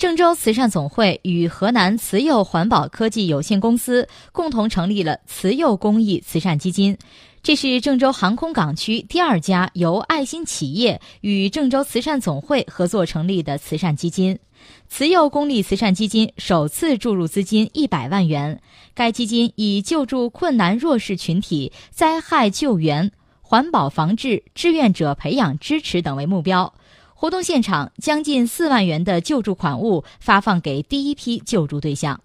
郑州慈善总会与河南慈幼环保科技有限公司共同成立了慈幼公益慈善基金，这是郑州航空港区第二家由爱心企业与郑州慈善总会合作成立的慈善基金。慈幼公益慈善基金首次注入资金一百万元，该基金以救助困难弱势群体、灾害救援、环保防治、志愿者培养支持等为目标。活动现场，将近四万元的救助款物发放给第一批救助对象。